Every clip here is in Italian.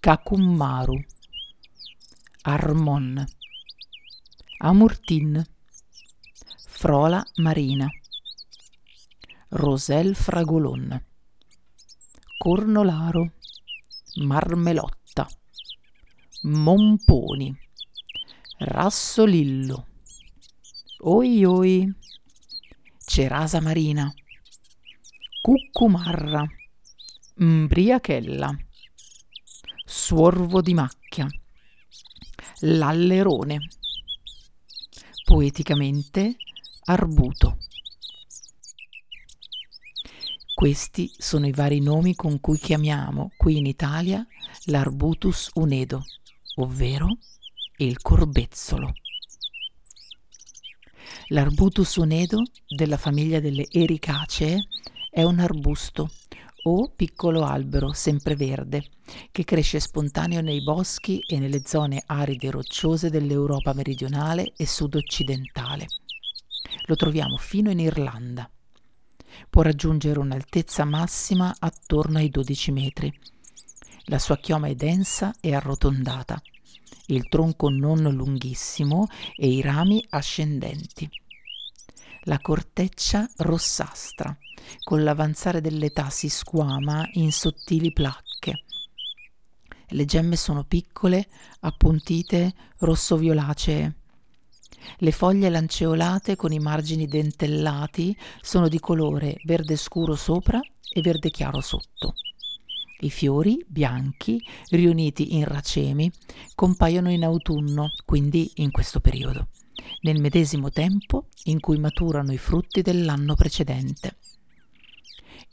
Kakummaru Armon Amurtin Frola Marina Rosel Fragolon Cornolaro Marmelotta Momponi Rassolillo Oi oi Cerasa Marina Cuccumarra Mbriachella Suorvo di macchia. L'allerone. Poeticamente Arbuto. Questi sono i vari nomi con cui chiamiamo qui in Italia l'Arbutus unedo, ovvero il corbezzolo. L'Arbutus unedo della famiglia delle Ericacee è un arbusto o piccolo albero sempreverde che cresce spontaneo nei boschi e nelle zone aride e rocciose dell'Europa meridionale e sud-occidentale. Lo troviamo fino in Irlanda. Può raggiungere un'altezza massima attorno ai 12 metri. La sua chioma è densa e arrotondata, il tronco non lunghissimo e i rami ascendenti. La corteccia rossastra, con l'avanzare dell'età si squama in sottili placche. Le gemme sono piccole, appuntite, rosso-violacee. Le foglie lanceolate con i margini dentellati sono di colore verde scuro sopra e verde chiaro sotto. I fiori, bianchi, riuniti in racemi, compaiono in autunno, quindi in questo periodo, nel medesimo tempo in cui maturano i frutti dell'anno precedente.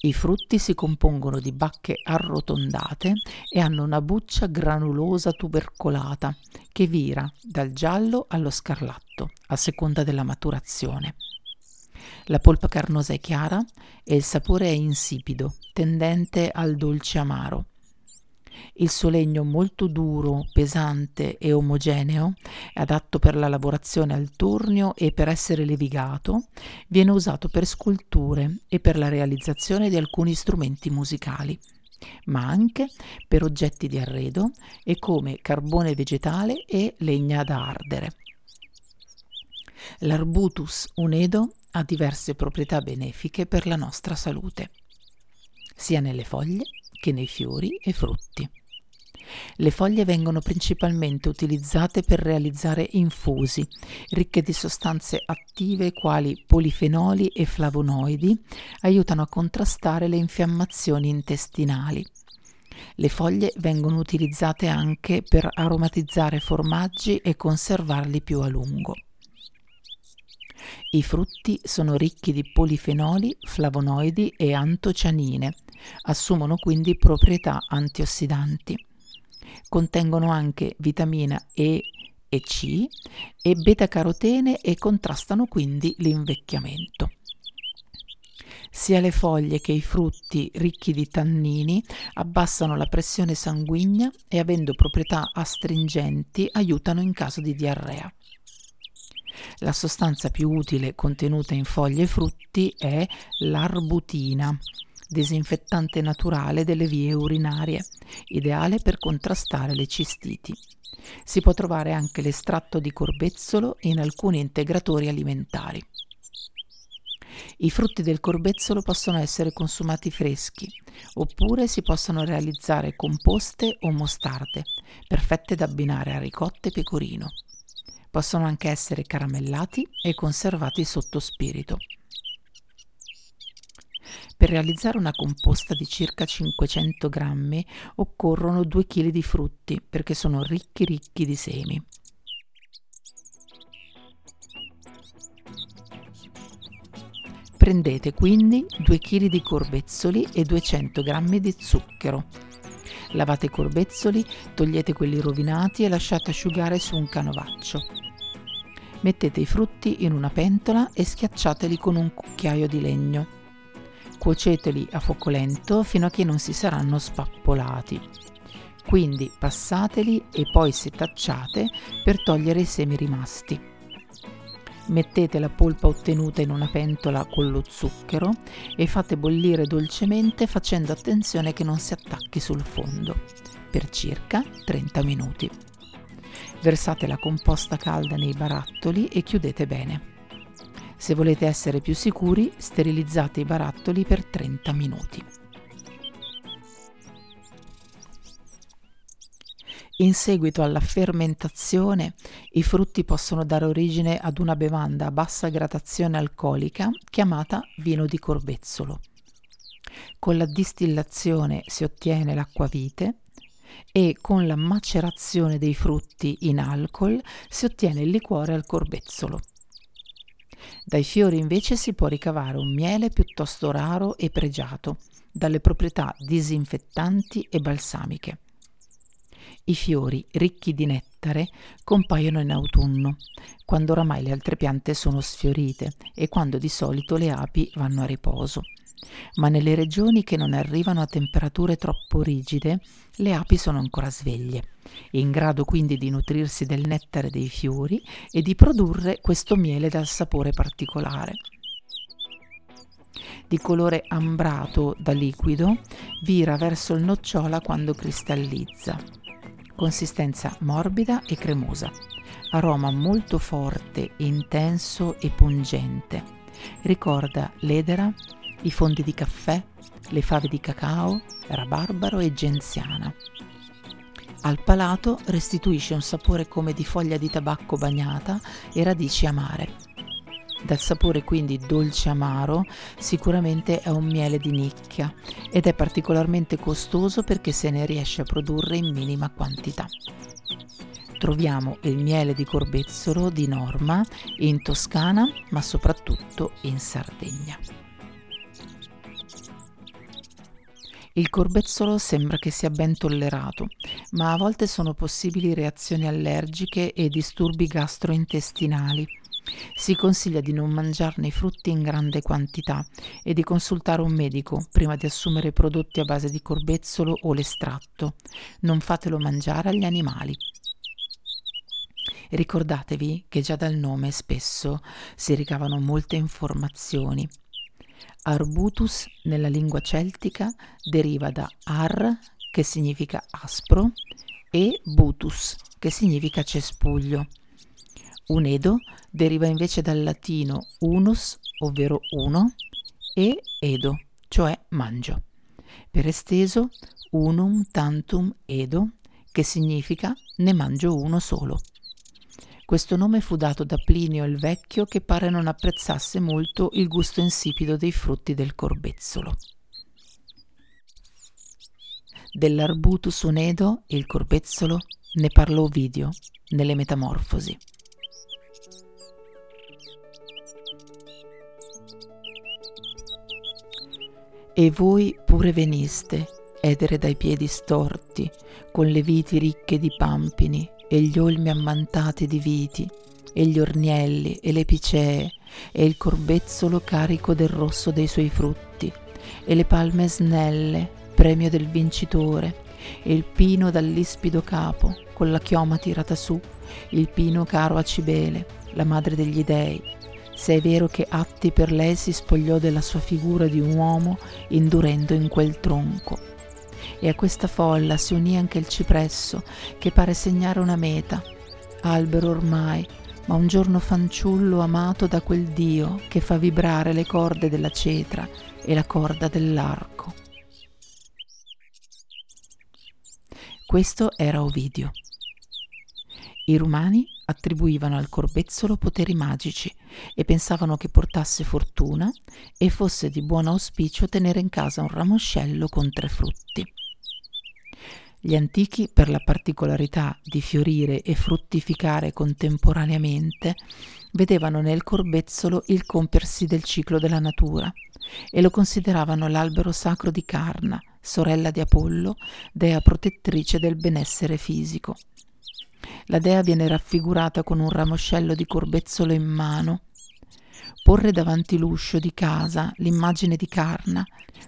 I frutti si compongono di bacche arrotondate e hanno una buccia granulosa tubercolata che vira dal giallo allo scarlatto a seconda della maturazione. La polpa carnosa è chiara e il sapore è insipido, tendente al dolce amaro. Il suo legno molto duro, pesante e omogeneo, adatto per la lavorazione al tornio e per essere levigato, viene usato per sculture e per la realizzazione di alcuni strumenti musicali, ma anche per oggetti di arredo e come carbone vegetale e legna da ardere. L'Arbutus unedo ha diverse proprietà benefiche per la nostra salute, sia nelle foglie che nei fiori e frutti. Le foglie vengono principalmente utilizzate per realizzare infusi, ricche di sostanze attive quali polifenoli e flavonoidi, aiutano a contrastare le infiammazioni intestinali. Le foglie vengono utilizzate anche per aromatizzare formaggi e conservarli più a lungo. I frutti sono ricchi di polifenoli, flavonoidi e antocianine, assumono quindi proprietà antiossidanti. Contengono anche vitamina E e C e beta-carotene e contrastano quindi l'invecchiamento. Sia le foglie che i frutti ricchi di tannini abbassano la pressione sanguigna e avendo proprietà astringenti aiutano in caso di diarrea. La sostanza più utile contenuta in foglie e frutti è l'arbutina, disinfettante naturale delle vie urinarie, ideale per contrastare le cistiti. Si può trovare anche l'estratto di corbezzolo in alcuni integratori alimentari. I frutti del corbezzolo possono essere consumati freschi, oppure si possono realizzare composte o mostarde, perfette da abbinare a ricotte e pecorino. Possono anche essere caramellati e conservati sotto spirito. Per realizzare una composta di circa 500 grammi occorrono 2 kg di frutti perché sono ricchi ricchi di semi. Prendete quindi 2 kg di corbezzoli e 200 g di zucchero. Lavate i corbezzoli, togliete quelli rovinati e lasciate asciugare su un canovaccio. Mettete i frutti in una pentola e schiacciateli con un cucchiaio di legno. Cuoceteli a fuoco lento fino a che non si saranno spappolati. Quindi passateli e poi setacciate per togliere i semi rimasti. Mettete la polpa ottenuta in una pentola con lo zucchero e fate bollire dolcemente facendo attenzione che non si attacchi sul fondo per circa 30 minuti. Versate la composta calda nei barattoli e chiudete bene. Se volete essere più sicuri, sterilizzate i barattoli per 30 minuti. In seguito alla fermentazione, i frutti possono dare origine ad una bevanda a bassa gradazione alcolica chiamata vino di corbezzolo. Con la distillazione si ottiene l'acquavite e con la macerazione dei frutti in alcol si ottiene il liquore al corbezzolo. Dai fiori invece si può ricavare un miele piuttosto raro e pregiato, dalle proprietà disinfettanti e balsamiche. I fiori, ricchi di nettare, compaiono in autunno, quando oramai le altre piante sono sfiorite e quando di solito le api vanno a riposo. Ma nelle regioni che non arrivano a temperature troppo rigide, le api sono ancora sveglie, in grado quindi di nutrirsi del nettare dei fiori e di produrre questo miele dal sapore particolare. Di colore ambrato da liquido, vira verso il nocciola quando cristallizza. Consistenza morbida e cremosa, aroma molto forte, intenso e pungente. Ricorda l'edera, i fondi di caffè, le fave di cacao, rabarbaro e genziana. Al palato restituisce un sapore come di foglia di tabacco bagnata e radici amare. Dal sapore quindi dolce amaro, sicuramente è un miele di nicchia ed è particolarmente costoso perché se ne riesce a produrre in minima quantità. Troviamo il miele di corbezzolo di norma in Toscana, ma soprattutto in Sardegna. Il corbezzolo sembra che sia ben tollerato, ma a volte sono possibili reazioni allergiche e disturbi gastrointestinali si consiglia di non mangiarne i frutti in grande quantità e di consultare un medico prima di assumere prodotti a base di corbezzolo o l'estratto. Non fatelo mangiare agli animali. Ricordatevi che già dal nome spesso si ricavano molte informazioni. Arbutus nella lingua celtica deriva da ar, che significa aspro, e butus, che significa cespuglio. Unedo deriva invece dal latino unus, ovvero uno, e edo, cioè mangio. Per esteso, unum tantum edo, che significa ne mangio uno solo. Questo nome fu dato da Plinio il Vecchio che pare non apprezzasse molto il gusto insipido dei frutti del corbezzolo. Dell'arbutus unedo, il corbezzolo, ne parlò Ovidio nelle Metamorfosi. E voi pure veniste, edere dai piedi storti, con le viti ricche di pampini e gli olmi ammantati di viti, e gli ornielli e le picee, e il corbezzolo carico del rosso dei suoi frutti, e le palme snelle, premio del vincitore, e il pino dall'ispido capo, con la chioma tirata su, il pino caro a Cibele, la madre degli dei, se è vero che Atti per lei si spogliò della sua figura di un uomo indurendo in quel tronco. E a questa folla si unì anche il cipresso, che pare segnare una meta, albero ormai, ma un giorno fanciullo amato da quel Dio che fa vibrare le corde della cetra e la corda dell'arco. Questo era Ovidio. I romani attribuivano al corbezzolo poteri magici e pensavano che portasse fortuna e fosse di buon auspicio tenere in casa un ramoscello con tre frutti. Gli antichi, per la particolarità di fiorire e fruttificare contemporaneamente, vedevano nel corbezzolo il compiersi del ciclo della natura e lo consideravano l'albero sacro di Carna, sorella di Apollo, dea protettrice del benessere fisico. La dea viene raffigurata con un ramoscello di corbezzolo in mano. Porre davanti l'uscio di casa l'immagine di Carna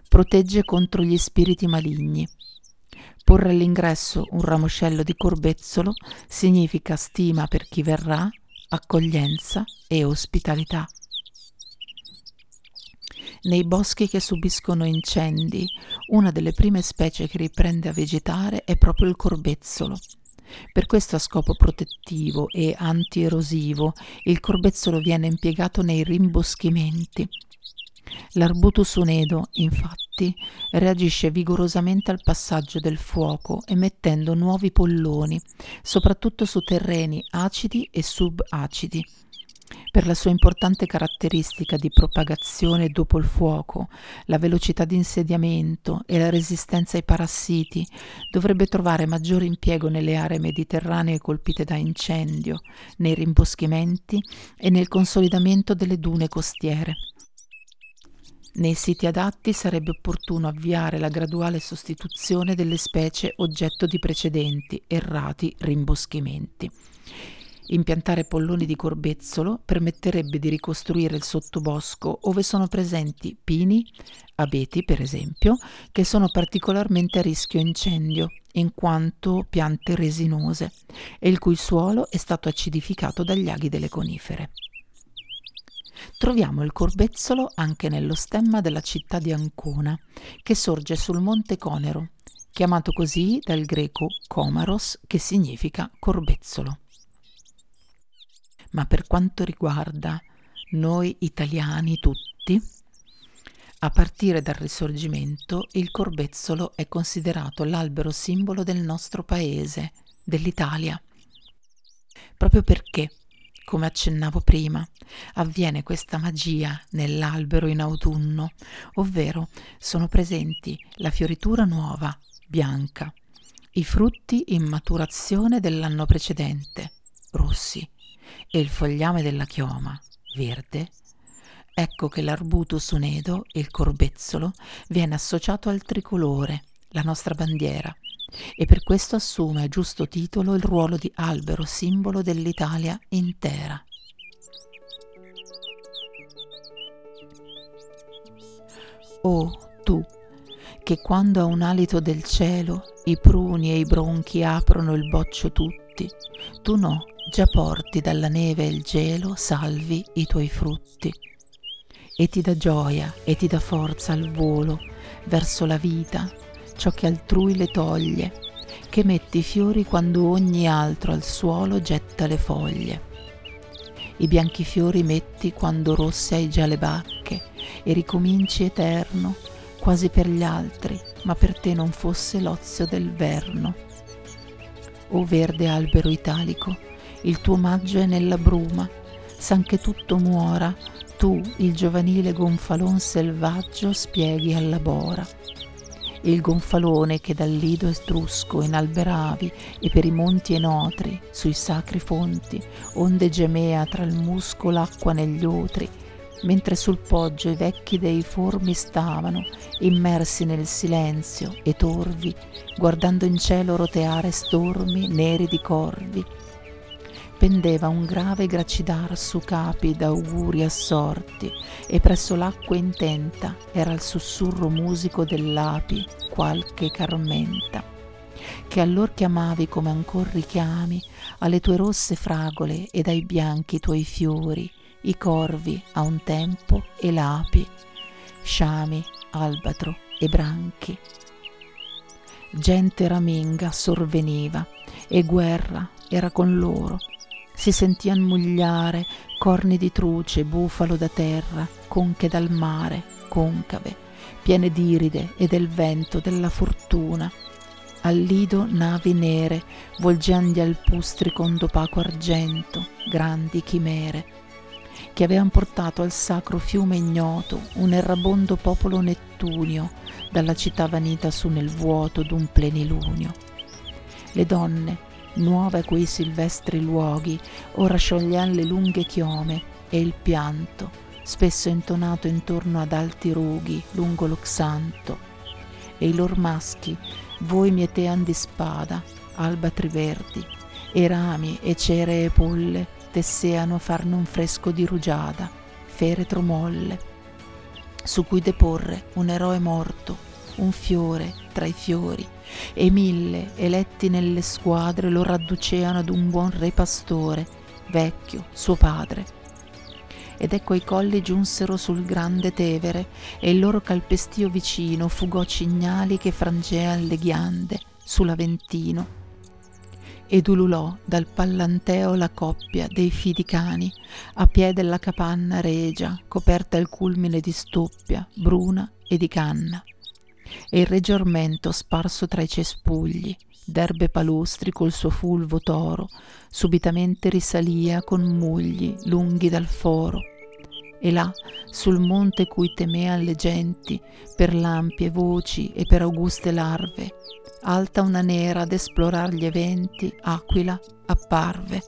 protegge contro gli spiriti maligni. Porre all'ingresso un ramoscello di corbezzolo significa stima per chi verrà, accoglienza e ospitalità. Nei boschi che subiscono incendi, una delle prime specie che riprende a vegetare è proprio il corbezzolo. Per questo a scopo protettivo e antierosivo il corbezzolo viene impiegato nei rimboschimenti. L'arbutus unedo, infatti, reagisce vigorosamente al passaggio del fuoco emettendo nuovi polloni, soprattutto su terreni acidi e subacidi per la sua importante caratteristica di propagazione dopo il fuoco, la velocità di insediamento e la resistenza ai parassiti, dovrebbe trovare maggiore impiego nelle aree mediterranee colpite da incendio, nei rimboschimenti e nel consolidamento delle dune costiere. Nei siti adatti sarebbe opportuno avviare la graduale sostituzione delle specie oggetto di precedenti errati rimboschimenti. Impiantare polloni di corbezzolo permetterebbe di ricostruire il sottobosco ove sono presenti pini, abeti per esempio, che sono particolarmente a rischio incendio in quanto piante resinose e il cui suolo è stato acidificato dagli aghi delle conifere. Troviamo il corbezzolo anche nello stemma della città di Ancona, che sorge sul monte Conero, chiamato così dal greco Comaros, che significa corbezzolo. Ma per quanto riguarda noi italiani tutti, a partire dal Risorgimento il corbezzolo è considerato l'albero simbolo del nostro paese, dell'Italia. Proprio perché, come accennavo prima, avviene questa magia nell'albero in autunno, ovvero sono presenti la fioritura nuova, bianca, i frutti in maturazione dell'anno precedente, rossi, e il fogliame della chioma, verde, ecco che l'arbutus unedo, il corbezzolo, viene associato al tricolore, la nostra bandiera, e per questo assume a giusto titolo il ruolo di albero simbolo dell'Italia intera. Oh, tu, che quando a un alito del cielo i pruni e i bronchi aprono il boccio tutti, tu no, già porti dalla neve e il gelo salvi i tuoi frutti. E ti dà gioia e ti dà forza al volo verso la vita, ciò che altrui le toglie, che metti i fiori quando ogni altro al suolo getta le foglie. I bianchi fiori metti quando rosse hai già le bacche e ricominci eterno, quasi per gli altri, ma per te non fosse l'ozio del verno. O verde albero italico, il tuo omaggio è nella bruma, san che tutto muora, tu, il giovanile gonfalon selvaggio, spieghi alla bora. Il gonfalone che dal lido etrusco inalberavi e per i monti e notri, sui sacri fonti, onde gemea tra il musco l'acqua negli otri, mentre sul poggio i vecchi dei formi stavano, immersi nel silenzio e torvi, guardando in cielo roteare stormi neri di corvi, pendeva un grave gracidar su capi d'auguri assorti e presso l'acqua intenta era il sussurro musico dell'api qualche carmenta che allor chiamavi come ancor richiami alle tue rosse fragole ed ai bianchi tuoi fiori i corvi a un tempo e l'api sciami albatro e branchi. Gente raminga sorveniva e guerra era con loro si sentì ammugliare corni di truce, bufalo da terra, conche dal mare, concave, piene d'iride e del vento della fortuna. Al lido navi nere, volgendi al pustrico d'opaco argento, grandi chimere, che avevan portato al sacro fiume ignoto un errabondo popolo nettunio dalla città vanita su nel vuoto d'un plenilunio. Le donne, nuove quei silvestri luoghi, ora scioglian le lunghe chiome e il pianto, spesso intonato intorno ad alti rughi lungo lo xanto, e i lor maschi, voi mietean di spada, albatri verdi, e rami e cere e polle tesseano a farne un fresco di rugiada, feretro molle, su cui deporre un eroe morto, un fiore tra i fiori, e mille eletti nelle squadre lo radduceano ad un buon re pastore, vecchio, suo padre. Ed ecco i colli giunsero sul grande Tevere, e il loro calpestio vicino fugò cignali che frangean le ghiande sull'Aventino. Ed ululò dal pallanteo la coppia dei fidi cani, a piè della capanna regia, coperta il culmine di stoppia, bruna e di canna e il reggiormento sparso tra i cespugli, d'erbe palustri col suo fulvo toro, subitamente risalia con mugli lunghi dal foro. E là, sul monte cui temean le genti, per l'ampie voci e per auguste larve, alta una nera ad esplorar gli eventi, aquila apparve.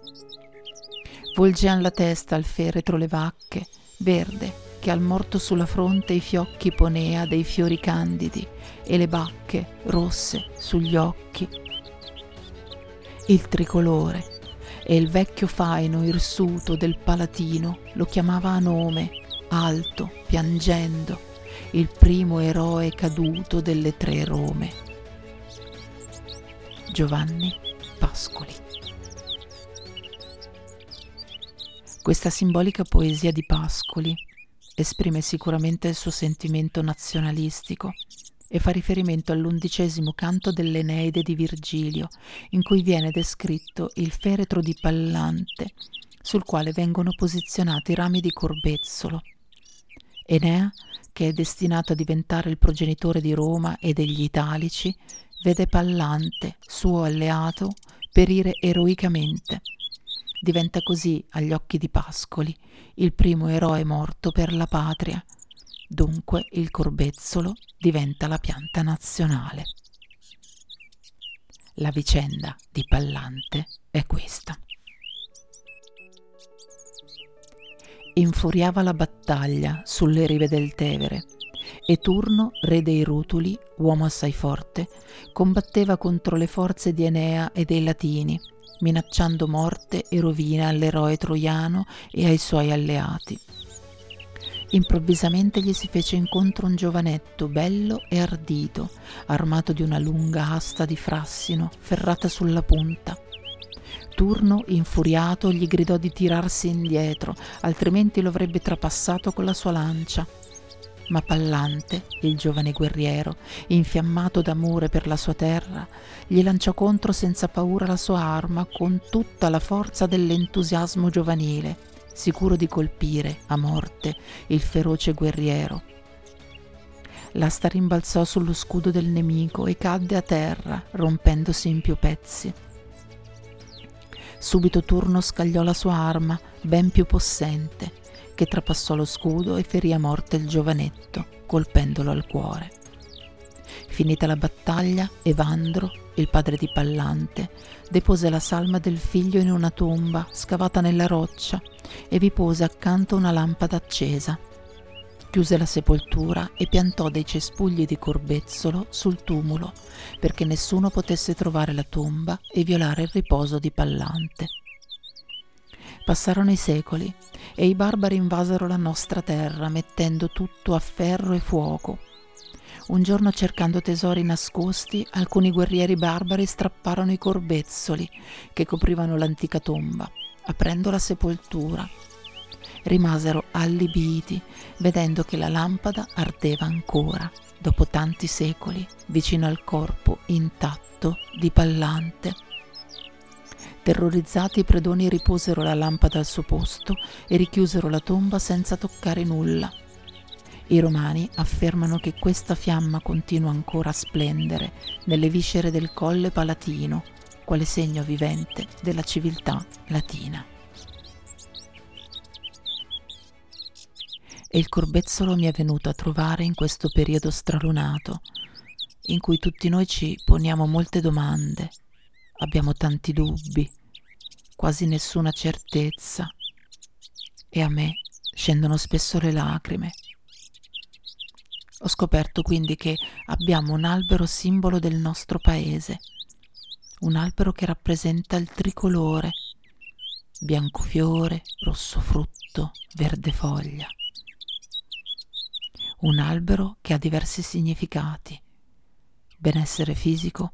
Volgean la testa al feretro le vacche, verde, che al morto sulla fronte i fiocchi ponea dei fiori candidi e le bacche rosse sugli occhi. Il tricolore e il vecchio faino irsuto del palatino lo chiamava a nome, alto, piangendo, il primo eroe caduto delle tre Rome. Giovanni Pascoli. Questa simbolica poesia di Pascoli esprime sicuramente il suo sentimento nazionalistico e fa riferimento all'undicesimo canto dell'Eneide di Virgilio, in cui viene descritto il feretro di Pallante, sul quale vengono posizionati rami di corbezzolo. Enea, che è destinato a diventare il progenitore di Roma e degli Italici, vede Pallante, suo alleato, perire eroicamente Diventa così, agli occhi di Pascoli, il primo eroe morto per la patria. Dunque il corbezzolo diventa la pianta nazionale. La vicenda di Pallante è questa. Infuriava la battaglia sulle rive del Tevere e Turno, re dei Rutuli, uomo assai forte, combatteva contro le forze di Enea e dei Latini minacciando morte e rovina all'eroe troiano e ai suoi alleati. Improvvisamente gli si fece incontro un giovanetto bello e ardito, armato di una lunga asta di frassino ferrata sulla punta. Turno, infuriato, gli gridò di tirarsi indietro, altrimenti lo avrebbe trapassato con la sua lancia ma Pallante, il giovane guerriero, infiammato d'amore per la sua terra, gli lanciò contro senza paura la sua arma con tutta la forza dell'entusiasmo giovanile, sicuro di colpire a morte il feroce guerriero. L'asta rimbalzò sullo scudo del nemico e cadde a terra, rompendosi in più pezzi. Subito Turno scagliò la sua arma, ben più possente, che trapassò lo scudo e ferì a morte il giovanetto, colpendolo al cuore. Finita la battaglia, Evandro, il padre di Pallante, depose la salma del figlio in una tomba scavata nella roccia e vi pose accanto una lampada accesa. Chiuse la sepoltura e piantò dei cespugli di corbezzolo sul tumulo perché nessuno potesse trovare la tomba e violare il riposo di Pallante. Passarono i secoli e i barbari invasero la nostra terra mettendo tutto a ferro e fuoco. Un giorno cercando tesori nascosti, alcuni guerrieri barbari strapparono i corbezzoli che coprivano l'antica tomba, aprendo la sepoltura. Rimasero allibiti, vedendo che la lampada ardeva ancora, dopo tanti secoli, vicino al corpo intatto di Pallante. Terrorizzati i predoni riposero la lampada al suo posto e richiusero la tomba senza toccare nulla. I romani affermano che questa fiamma continua ancora a splendere nelle viscere del colle palatino, quale segno vivente della civiltà latina. E il corbezzolo mi è venuto a trovare in questo periodo stralunato, in cui tutti noi ci poniamo molte domande, abbiamo tanti dubbi, quasi nessuna certezza e a me scendono spesso le lacrime. Ho scoperto quindi che abbiamo un albero simbolo del nostro paese, un albero che rappresenta il tricolore, bianco fiore, rosso frutto, verde foglia. Un albero che ha diversi significati, benessere fisico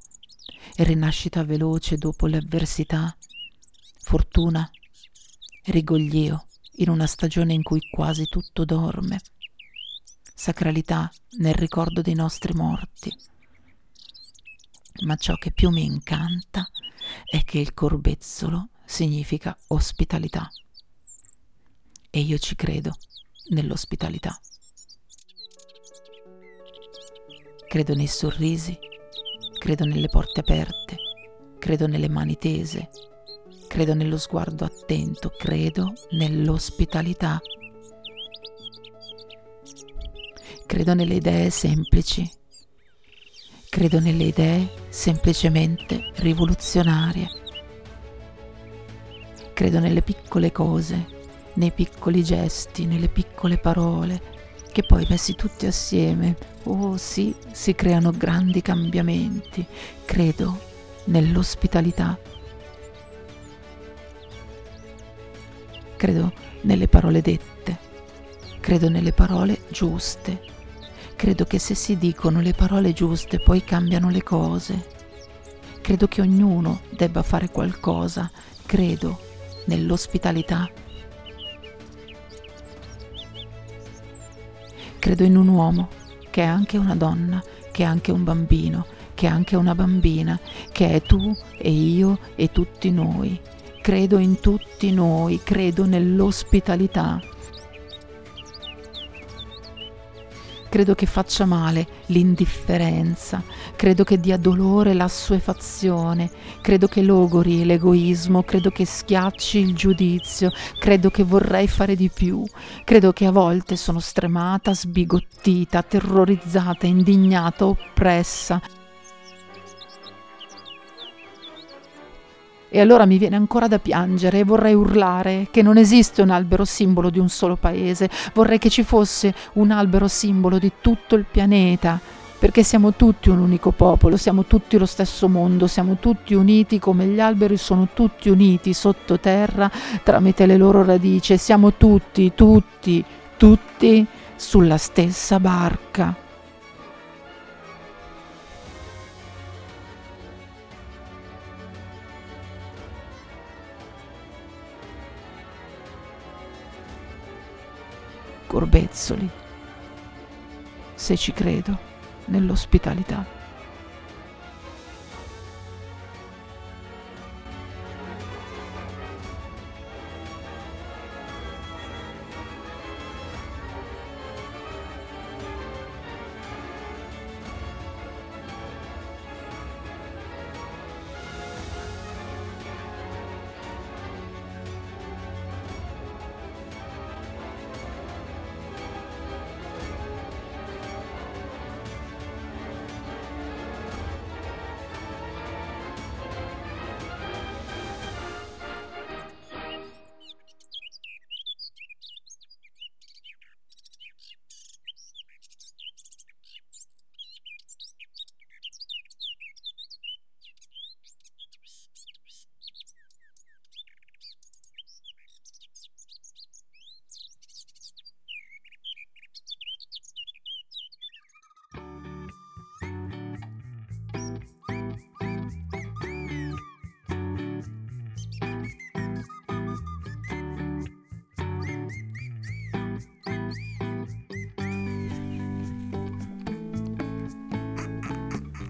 e rinascita veloce dopo le avversità, fortuna rigoglio in una stagione in cui quasi tutto dorme sacralità nel ricordo dei nostri morti. Ma ciò che più mi incanta è che il corbezzolo significa ospitalità. E io ci credo nell'ospitalità. Credo nei sorrisi, credo nelle porte aperte, credo nelle mani tese, credo nello sguardo attento, credo nell'ospitalità. Credo nelle idee semplici. Credo nelle idee semplicemente rivoluzionarie. Credo nelle piccole cose, nei piccoli gesti, nelle piccole parole, che poi messi tutti assieme, oh sì, si creano grandi cambiamenti. Credo nell'ospitalità. Credo nelle parole dette. Credo nelle parole giuste Credo che se si dicono le parole giuste poi cambiano le cose. Credo che ognuno debba fare qualcosa. Credo nell'ospitalità. Credo in un uomo che è anche una donna, che è anche un bambino, che è anche una bambina, che è tu e io e tutti noi. Credo in tutti noi, credo nell'ospitalità. Credo che faccia male l'indifferenza, credo che dia dolore l'assuefazione, credo che logori l'egoismo, credo che schiacci il giudizio, credo che vorrei fare di più, credo che a volte sono stremata, sbigottita, terrorizzata, indignata, oppressa, E allora mi viene ancora da piangere e vorrei urlare che non esiste un albero simbolo di un solo paese, vorrei che ci fosse un albero simbolo di tutto il pianeta, perché siamo tutti un unico popolo, siamo tutti lo stesso mondo, siamo tutti uniti come gli alberi sono tutti uniti sottoterra tramite le loro radici, siamo tutti, tutti, tutti sulla stessa barca. Corbezzoli, se ci credo, nell'ospitalità.